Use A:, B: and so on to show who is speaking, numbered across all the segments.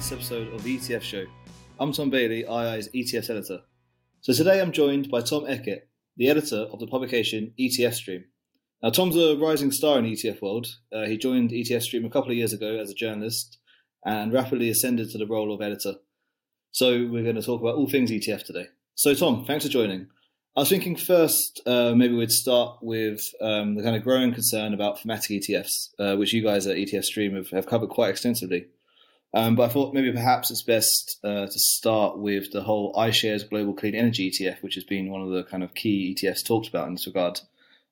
A: latest episode of the ETF Show. I'm Tom Bailey, II's ETFs editor. So today I'm joined by Tom Eckett, the editor of the publication ETF Stream. Now, Tom's a rising star in the ETF world. Uh, he joined ETF Stream a couple of years ago as a journalist and rapidly ascended to the role of editor. So we're going to talk about all things ETF today. So, Tom, thanks for joining. I was thinking first, uh, maybe we'd start with um, the kind of growing concern about thematic ETFs, uh, which you guys at ETF Stream have, have covered quite extensively. Um, but I thought maybe perhaps it's best uh, to start with the whole iShares Global Clean Energy ETF, which has been one of the kind of key ETFs talked about in this regard.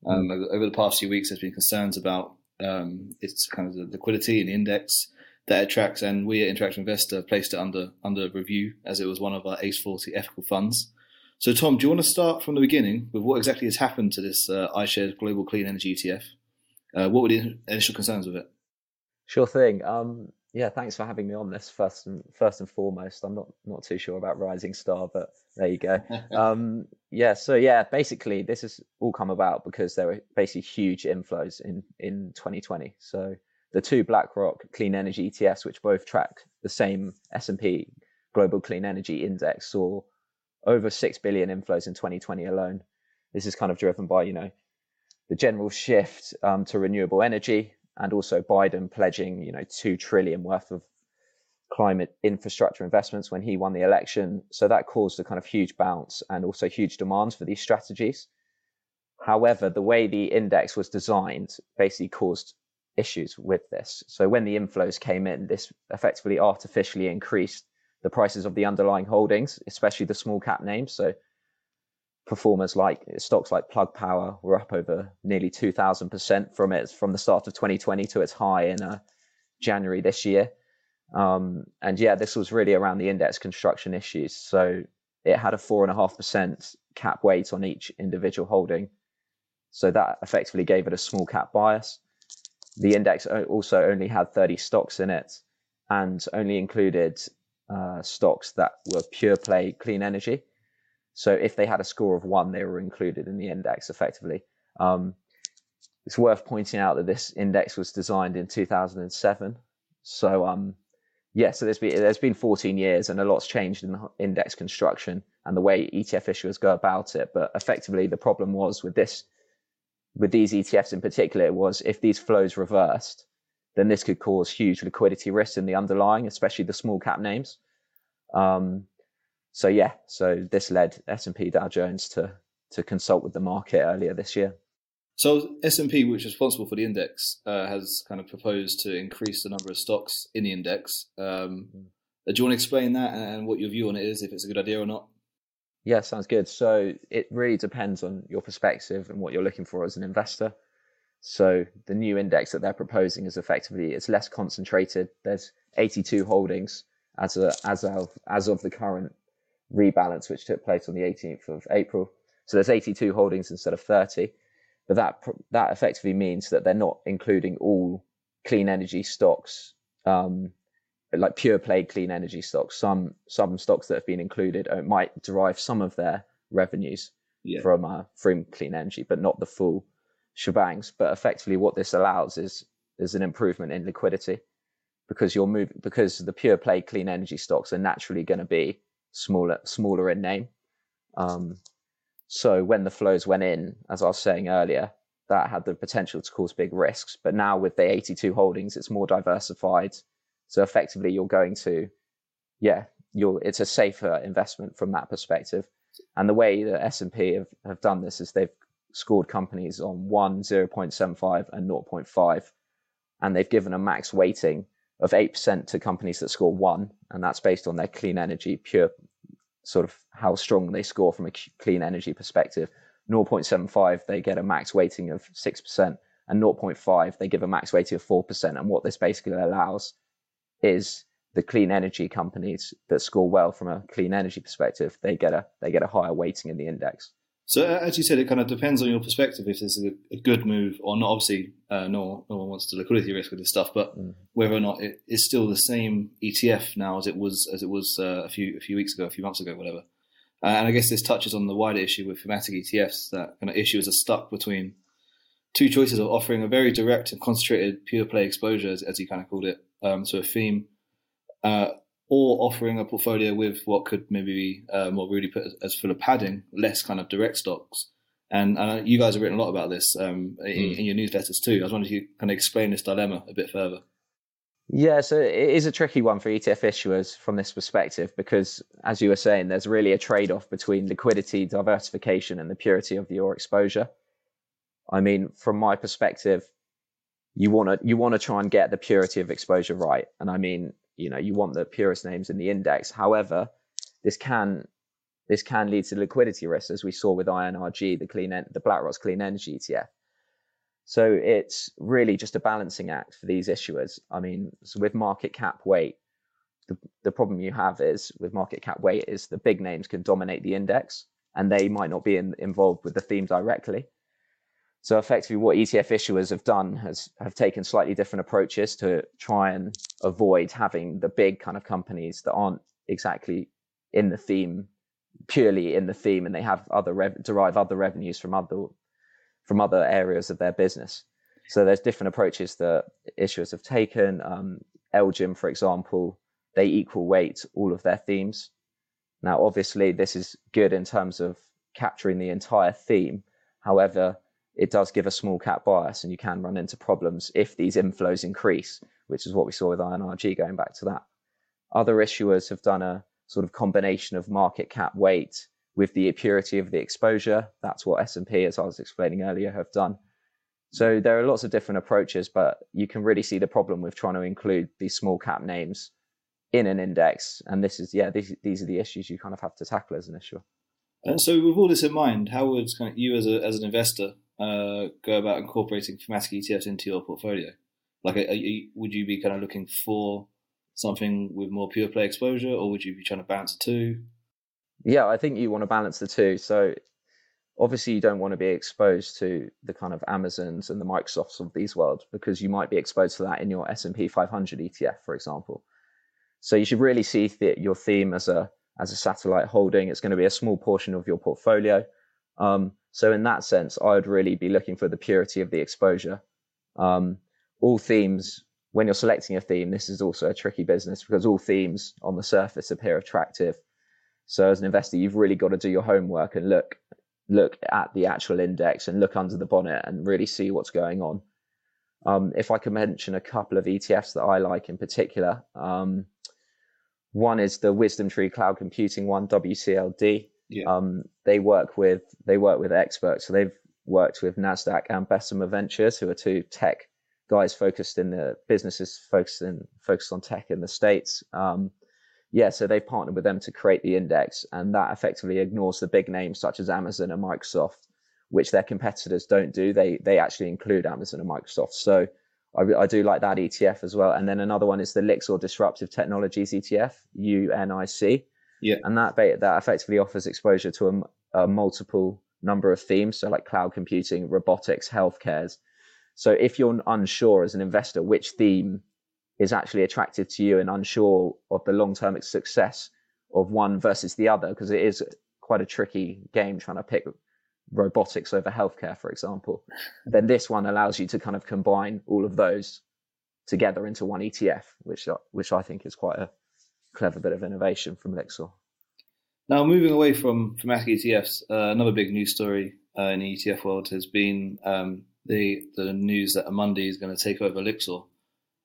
A: Um, mm. Over the past few weeks, there's been concerns about um, its kind of the liquidity and the index that it tracks, and we at Interactive Investor placed it under under review as it was one of our ACE 40 ethical funds. So, Tom, do you want to start from the beginning with what exactly has happened to this uh, iShares Global Clean Energy ETF? Uh, what were the initial concerns with it?
B: Sure thing. Um, yeah, thanks for having me on this first and first and foremost. I'm not not too sure about Rising Star, but there you go. um, yeah, so yeah, basically this has all come about because there were basically huge inflows in in 2020. So the two BlackRock clean energy ETFs, which both track the same S&P Global Clean Energy Index, saw over 6 billion inflows in 2020 alone. This is kind of driven by, you know, the general shift um, to renewable energy and also Biden pledging, you know, 2 trillion worth of climate infrastructure investments when he won the election. So that caused a kind of huge bounce and also huge demands for these strategies. However, the way the index was designed basically caused issues with this. So when the inflows came in, this effectively artificially increased the prices of the underlying holdings, especially the small cap names. So performers like stocks like Plug Power were up over nearly 2000% from its from the start of 2020 to its high in uh, January this year. Um, and yeah, this was really around the index construction issues. So it had a four and a half percent cap weight on each individual holding. So that effectively gave it a small cap bias. The index also only had 30 stocks in it and only included uh, stocks that were pure play clean energy. So if they had a score of one, they were included in the index effectively. Um, it's worth pointing out that this index was designed in 2007. So um, yeah, so there's been there's been 14 years and a lot's changed in the index construction and the way ETF issuers go about it. But effectively, the problem was with this with these ETFs in particular was if these flows reversed, then this could cause huge liquidity risks in the underlying, especially the small cap names. Um, so yeah, so this led S&P Dow Jones to to consult with the market earlier this year.
A: So S&P, which is responsible for the index, uh, has kind of proposed to increase the number of stocks in the index. Um, mm. Do you want to explain that and what your view on it is, if it's a good idea or not?
B: Yeah, sounds good. So it really depends on your perspective and what you're looking for as an investor. So the new index that they're proposing is effectively it's less concentrated. There's 82 holdings as a, as of as of the current rebalance, which took place on the 18th of April. So there's 82 holdings instead of 30, but that that effectively means that they're not including all clean energy stocks, um, like pure play clean energy stocks. Some some stocks that have been included uh, might derive some of their revenues yeah. from uh, from clean energy, but not the full shebangs. But effectively, what this allows is is an improvement in liquidity because you're moving because the pure play clean energy stocks are naturally going to be smaller smaller in name. Um, so when the flows went in, as I was saying earlier, that had the potential to cause big risks. But now with the 82 holdings, it's more diversified. So effectively, you're going to, yeah, you're it's a safer investment from that perspective. And the way that S and P have, have done this is they've scored companies on 1, 0.75, and 0.5. And they've given a max weighting of 8% to companies that score 1. And that's based on their clean energy, pure sort of how strong they score from a clean energy perspective. 0.75, they get a max weighting of 6%. And 0.5, they give a max weighting of 4%. And what this basically allows is the clean energy companies that score well from a clean energy perspective, they get a they get a higher weighting in the index.
A: So as you said, it kind of depends on your perspective if this is a, a good move or not. Obviously, uh, no, no one wants the liquidity risk with this stuff, but mm. whether or not it is still the same ETF now as it was as it was uh, a few a few weeks ago, a few months ago, whatever. Uh, and I guess this touches on the wider issue with thematic ETFs that kind of issuers are stuck between two choices of offering a very direct and concentrated pure play exposure, as, as you kind of called it, um, to a theme, uh, or offering a portfolio with what could maybe be uh, more really put as full of padding, less kind of direct stocks. And uh, you guys have written a lot about this um, in, mm. in, your newsletters too. I was wondering if you kind of explain this dilemma a bit further.
B: Yeah, so it is a tricky one for ETF issuers from this perspective because, as you were saying, there's really a trade off between liquidity, diversification, and the purity of your exposure. I mean, from my perspective, you want to you want to try and get the purity of exposure right, and I mean, you know, you want the purest names in the index. However, this can this can lead to liquidity risks, as we saw with INRG, the clean the BlackRock's clean energy ETF. So it's really just a balancing act for these issuers. I mean, so with market cap weight, the, the problem you have is with market cap weight is the big names can dominate the index and they might not be in, involved with the theme directly. So effectively, what ETF issuers have done has have taken slightly different approaches to try and avoid having the big kind of companies that aren't exactly in the theme, purely in the theme, and they have other rev- derive other revenues from other from other areas of their business. So there's different approaches that issuers have taken. Um, for example, they equal weight all of their themes. Now, obviously, this is good in terms of capturing the entire theme. However, it does give a small cap bias, and you can run into problems if these inflows increase, which is what we saw with INRG going back to that. Other issuers have done a sort of combination of market cap weight with the purity of the exposure. That's what S&P, as I was explaining earlier, have done. So there are lots of different approaches, but you can really see the problem with trying to include these small cap names in an index. And this is, yeah, these, these are the issues you kind of have to tackle as an issuer.
A: And so, with all this in mind, how would you, as a, as an investor, uh, go about incorporating thematic ETFs into your portfolio? Like, you, would you be kind of looking for something with more pure play exposure, or would you be trying to balance the two?
B: yeah, I think you want to balance the two. So obviously you don't want to be exposed to the kind of Amazons and the Microsofts of these worlds because you might be exposed to that in your S&P 500 ETF, for example. So you should really see the, your theme as a as a satellite holding. It's going to be a small portion of your portfolio. Um, so in that sense, I would really be looking for the purity of the exposure. Um, all themes, when you're selecting a theme, this is also a tricky business because all themes on the surface appear attractive so as an investor, you've really got to do your homework and look look at the actual index and look under the bonnet and really see what's going on. Um, if I can mention a couple of ETFs that I like in particular, um, one is the Wisdom Tree Cloud Computing one, WCLD. Yeah. Um, they work with they work with experts, so they've worked with Nasdaq and Bessemer Ventures, who are two tech guys focused in the businesses focused in focused on tech in the states. Um, yeah, so they partnered with them to create the index, and that effectively ignores the big names such as Amazon and Microsoft, which their competitors don't do. They they actually include Amazon and Microsoft. So I, I do like that ETF as well. And then another one is the Lyxor Disruptive Technologies ETF, UNIC. Yeah, and that that effectively offers exposure to a, a multiple number of themes, so like cloud computing, robotics, healthcares. So if you're unsure as an investor which theme is actually attractive to you and unsure of the long term success of one versus the other, because it is quite a tricky game trying to pick robotics over healthcare, for example, then this one allows you to kind of combine all of those together into one ETF, which uh, which I think is quite a clever bit of innovation from Lyxor.
A: Now, moving away from from thematic ETFs, uh, another big news story uh, in the ETF world has been um, the the news that Amundi is going to take over Lyxor.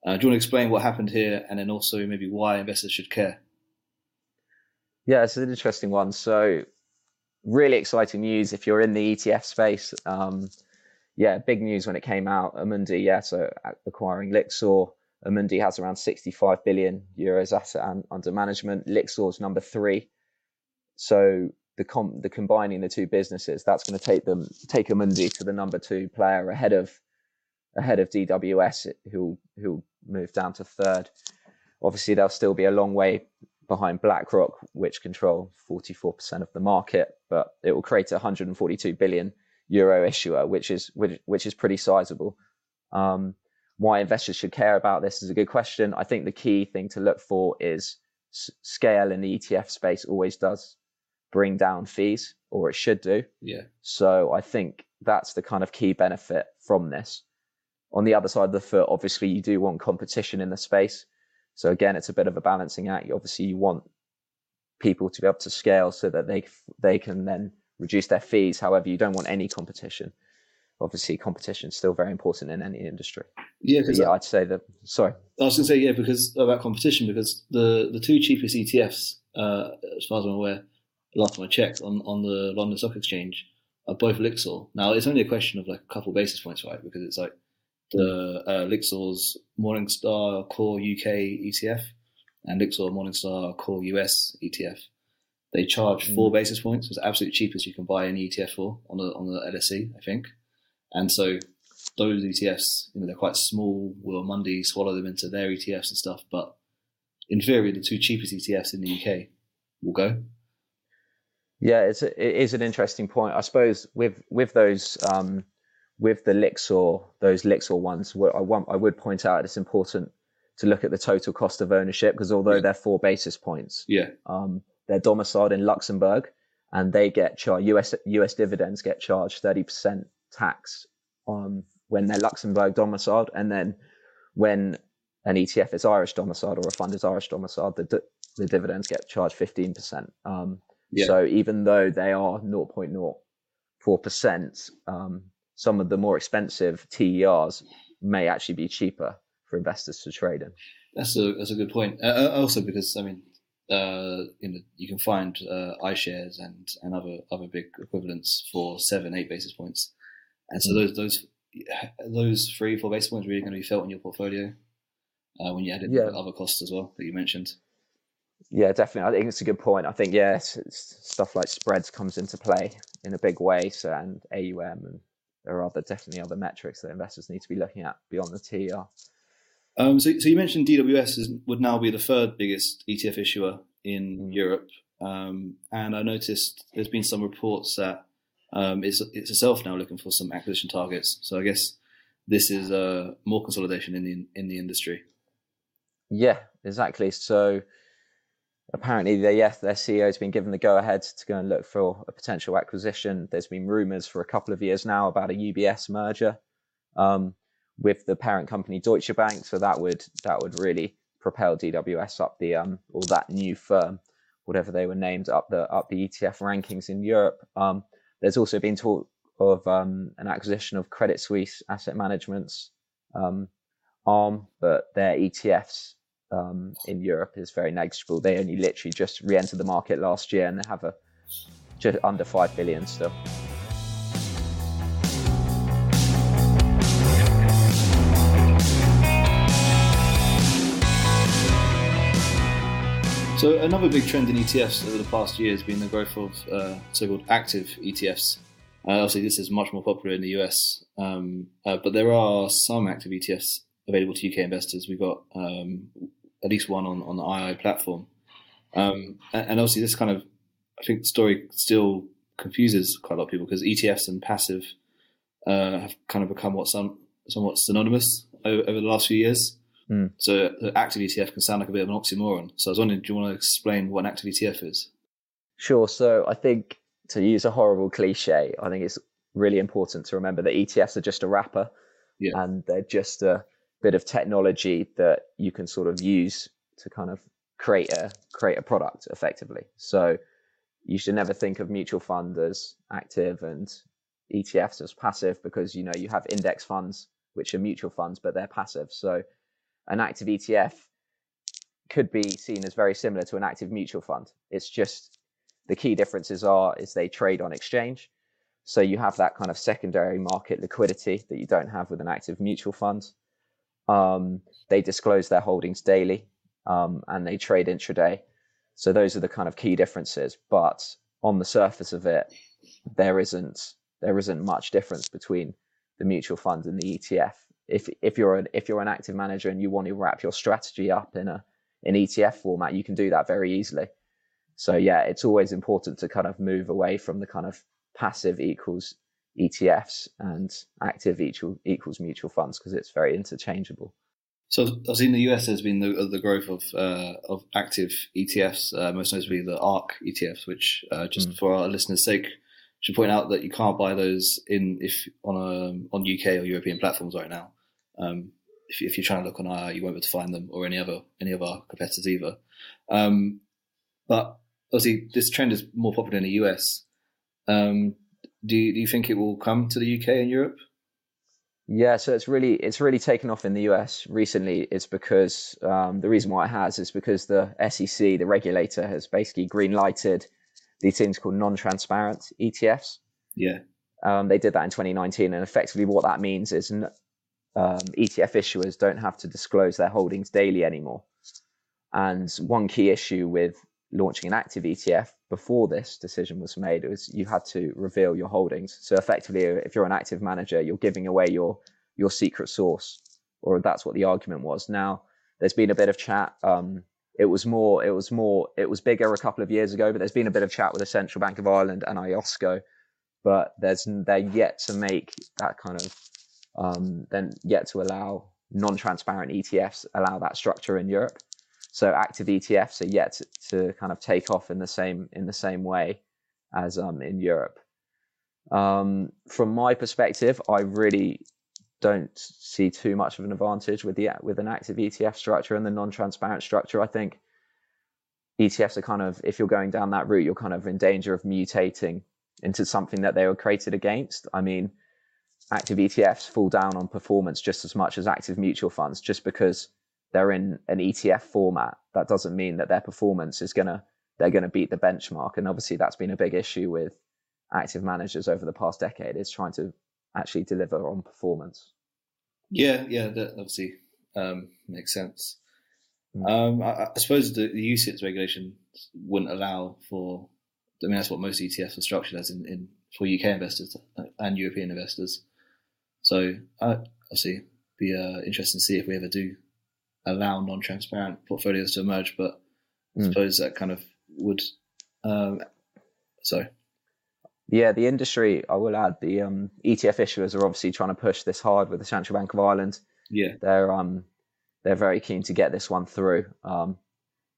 A: Uh, do you want to explain what happened here and then also maybe why investors should care?
B: Yeah, it's an interesting one. So, really exciting news if you're in the ETF space. Um, yeah, big news when it came out. Amundi, yeah, so acquiring Lyxor. Amundi has around 65 billion euros asset under management. Lyxor's number three. So the the combining the two businesses, that's going to take them take Amundi to the number two player ahead of ahead of DWS, who who move down to third. Obviously, they'll still be a long way behind BlackRock, which control 44% of the market, but it will create a 142 billion euro issuer, which is which, which is pretty sizable. Um, why investors should care about this is a good question. I think the key thing to look for is s- scale in the ETF space always does bring down fees, or it should do.
A: Yeah.
B: So I think that's the kind of key benefit from this. On the other side of the foot, obviously, you do want competition in the space. So again, it's a bit of a balancing act. Obviously, you want people to be able to scale so that they they can then reduce their fees. However, you don't want any competition. Obviously, competition is still very important in any industry.
A: Yeah,
B: yeah, I'd say that. Sorry,
A: I was going to say yeah because about competition because the the two cheapest ETFs, uh, as far as I'm aware, last time I checked on on the London Stock Exchange, are both Lyxor. Now it's only a question of like a couple basis points, right? Because it's like the uh, Lyxor's Morningstar Core UK ETF and Lyxor Morningstar Core US ETF. They charge four mm. basis points. It's absolute cheapest you can buy any ETF for on the on the LSE, I think. And so those ETFs, you know, they're quite small. Will Amundi swallow them into their ETFs and stuff? But in theory, the two cheapest ETFs in the UK will go.
B: Yeah, it's a, it is an interesting point. I suppose with with those um, with the Lyxor, those Lyxor ones, I want I would point out it's important to look at the total cost of ownership because although yeah. they're four basis points,
A: yeah,
B: um, they're domiciled in Luxembourg and they get charged US US dividends get charged thirty percent tax on when they're Luxembourg domiciled, and then when an ETF is Irish domiciled or a fund is Irish domiciled, the the dividends get charged fifteen percent. Um, yeah. So even though they are 0.04 percent, um, some of the more expensive TERs may actually be cheaper for investors to trade in.
A: That's a that's a good point. Uh, uh, also, because I mean, uh, you know, you can find uh, iShares and and other other big equivalents for seven eight basis points, and so mm. those those those three four basis points are really going to be felt in your portfolio uh, when you add in yeah. other costs as well that you mentioned.
B: Yeah, definitely. I think it's a good point. I think yeah, it's, it's stuff like spreads comes into play in a big way. So and AUM and there are other definitely other metrics that investors need to be looking at beyond the TER.
A: Um, so, so you mentioned DWS is, would now be the third biggest ETF issuer in mm. Europe, um, and I noticed there's been some reports that um, it's, it's itself now looking for some acquisition targets. So I guess this is uh, more consolidation in the in the industry.
B: Yeah, exactly. So apparently, they, yes, their CEO has been given the go ahead to go and look for a potential acquisition. There's been rumours for a couple of years now about a UBS merger. Um, with the parent company Deutsche Bank. So that would that would really propel DWS up the um or that new firm, whatever they were named, up the up the ETF rankings in Europe. Um, there's also been talk of um, an acquisition of Credit Suisse Asset Management's um, arm, but their ETFs um, in Europe is very negligible. They only literally just re-entered the market last year, and they have a just under five billion still.
A: So another big trend in ETFs over the past year has been the growth of uh, so-called active ETFs. Uh, obviously, this is much more popular in the US, um, uh, but there are some active ETFs available to UK investors. We've got um, at least one on, on the II platform, um, and, and obviously, this kind of I think the story still confuses quite a lot of people because ETFs and passive uh, have kind of become what some somewhat synonymous over, over the last few years. Mm. So the active ETF can sound like a bit of an oxymoron. So I was wondering, do you want to explain what an active ETF is?
B: Sure. So I think to use a horrible cliche, I think it's really important to remember that ETFs are just a wrapper, yeah. and they're just a bit of technology that you can sort of use to kind of create a create a product effectively. So you should never think of mutual fund as active and ETFs as passive because you know you have index funds which are mutual funds but they're passive. So an active ETF could be seen as very similar to an active mutual fund. It's just the key differences are is they trade on exchange. So you have that kind of secondary market liquidity that you don't have with an active mutual fund. Um, they disclose their holdings daily um, and they trade intraday. So those are the kind of key differences. But on the surface of it, there isn't there isn't much difference between the mutual fund and the ETF if if you're an if you're an active manager and you want to wrap your strategy up in a in ETF format, you can do that very easily. So yeah, it's always important to kind of move away from the kind of passive equals ETFs and active equal, equals mutual funds because it's very interchangeable.
A: So I've seen the US there's been the, the growth of uh, of active ETFs, uh, most notably the ARK ETFs, which uh, just mm. for our listeners' sake, should point out that you can't buy those in if on a on UK or European platforms right now. Um, if, if you're trying to look on IR, you won't be able to find them or any other any of our competitors either. Um, but obviously, this trend is more popular in the US. Um, do you, do you think it will come to the UK and Europe?
B: Yeah, so it's really it's really taken off in the US recently. It's because um, the reason why it has is because the SEC, the regulator, has basically green lighted these things called non-transparent ETFs.
A: Yeah,
B: um, they did that in 2019, and effectively what that means is um, ETF issuers don't have to disclose their holdings daily anymore. And one key issue with launching an active ETF before this decision was made was you had to reveal your holdings. So effectively, if you're an active manager, you're giving away your your secret source, or that's what the argument was. Now there's been a bit of chat. Um, it was more, it was more, it was bigger a couple of years ago, but there's been a bit of chat with the Central Bank of Ireland and IOSCO, but there's they're yet to make that kind of um, then yet to allow non-transparent ETFs allow that structure in Europe. So active ETFs are yet to, to kind of take off in the same in the same way as um, in Europe. Um, from my perspective, I really don't see too much of an advantage with the with an active ETF structure and the non-transparent structure. I think ETFs are kind of if you're going down that route, you're kind of in danger of mutating into something that they were created against. I mean, active ETFs fall down on performance just as much as active mutual funds, just because they're in an ETF format, that doesn't mean that their performance is gonna they're gonna beat the benchmark. And obviously, that's been a big issue with active managers over the past decade is trying to actually deliver on performance.
A: Yeah, yeah, that obviously um, makes sense. Mm. Um, I, I, suppose the, the UCITS regulation wouldn't allow for. I mean, that's what most ETFs are structured as in, in for UK investors and European investors. So, uh, obviously, be uh, interesting to see if we ever do allow non-transparent portfolios to emerge, but I mm. suppose that kind of would. Um, sorry.
B: Yeah, the industry. I will add the um, ETF issuers are obviously trying to push this hard with the Central Bank of Ireland.
A: Yeah,
B: they're um, they're very keen to get this one through. Um,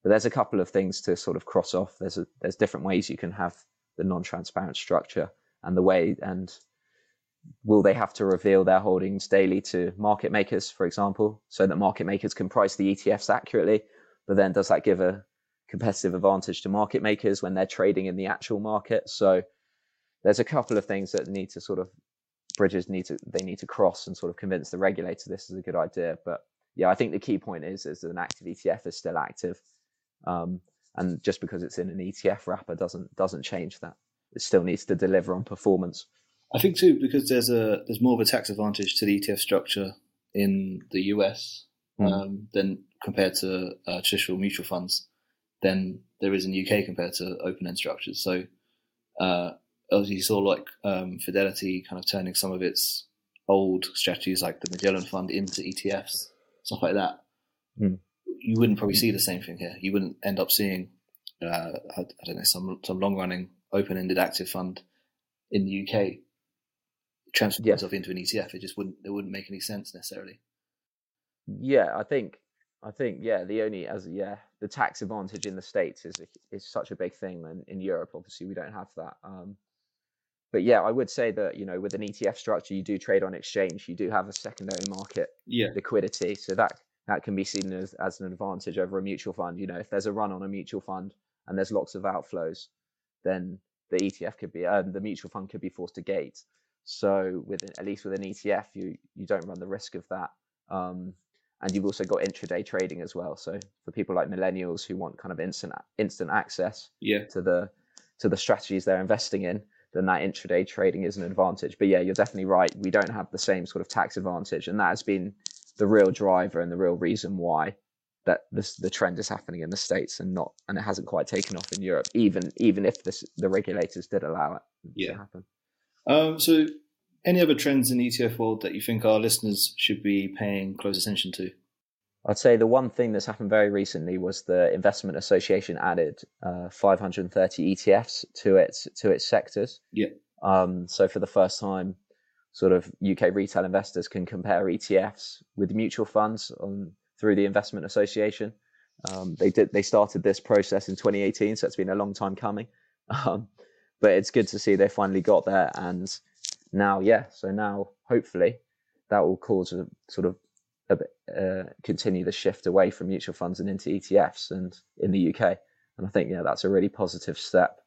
B: but there's a couple of things to sort of cross off. There's a, there's different ways you can have the non-transparent structure and the way and will they have to reveal their holdings daily to market makers, for example, so that market makers can price the ETFs accurately? But then does that give a competitive advantage to market makers when they're trading in the actual market? So there's a couple of things that need to sort of bridges need to they need to cross and sort of convince the regulator this is a good idea. But yeah, I think the key point is is that an active ETF is still active, um, and just because it's in an ETF wrapper doesn't doesn't change that. It still needs to deliver on performance.
A: I think too because there's a there's more of a tax advantage to the ETF structure in the US mm. um, than compared to uh, traditional mutual funds than there is in the UK compared to open end structures. So uh, as you saw, like um, Fidelity kind of turning some of its old strategies like the Magellan Fund into ETFs, stuff like that. Mm. You wouldn't probably see the same thing here. You wouldn't end up seeing, uh, I, I, don't know, some some long running open ended active fund in the UK transfer yeah. itself into an ETF. It just wouldn't it wouldn't make any sense necessarily.
B: Yeah, I think I think yeah, the only as yeah, the tax advantage in the states is is such a big thing, and in Europe, obviously, we don't have that. Um, but yeah, I would say that you know with an ETF structure, you do trade on exchange. You do have a secondary market
A: yeah.
B: liquidity, so that that can be seen as as an advantage over a mutual fund. You know, if there's a run on a mutual fund and there's lots of outflows, then the ETF could be uh, the mutual fund could be forced to gate. So with at least with an ETF, you you don't run the risk of that. Um, and you've also got intraday trading as well. So for people like millennials who want kind of instant instant access
A: yeah.
B: to the to the strategies they're investing in, then that intraday trading is an advantage. But yeah, you're definitely right. We don't have the same sort of tax advantage, and that has been the real driver and the real reason why that this the trend is happening in the states and not and it hasn't quite taken off in Europe, even even if this, the regulators did allow it
A: yeah.
B: to happen.
A: Um, so, any other trends in the ETF world that you think our listeners should be paying close attention to?
B: I'd say the one thing that's happened very recently was the Investment Association added uh, 530 ETFs to its to its sectors.
A: Yeah.
B: Um, so for the first time, sort of UK retail investors can compare ETFs with mutual funds on through the Investment Association. Um, they did they started this process in 2018, so it's been a long time coming. Um, but it's good to see they finally got there. And now, yeah, so now hopefully that will cause a sort of uh, continue the shift away from mutual funds and into ETFs and in the UK. And I think yeah, that's a really positive step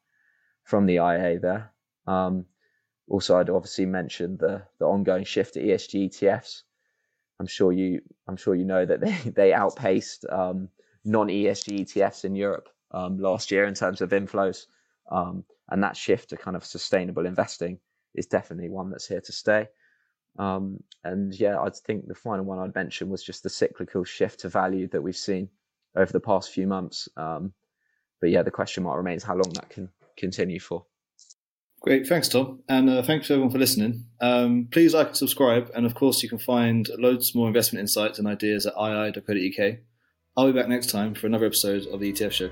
B: from the IA there. Um, also, I'd obviously mentioned the the ongoing shift to ESG ETFs. I'm sure you I'm sure you know that they they outpaced um, non ESG ETFs in Europe um, last year in terms of inflows, um, and that shift to kind of sustainable investing is definitely one that's here to stay. Um, and yeah, I think the final one I'd mention was just the cyclical shift to value that we've seen over the past few months. Um, but yeah, the question mark remains how long that can continue for.
A: Great, thanks, Tom, and uh, thanks everyone for listening. Um, please like and subscribe, and of course, you can find loads more investment insights and ideas at ii.co.uk. I'll be back next time for another episode of the ETF Show.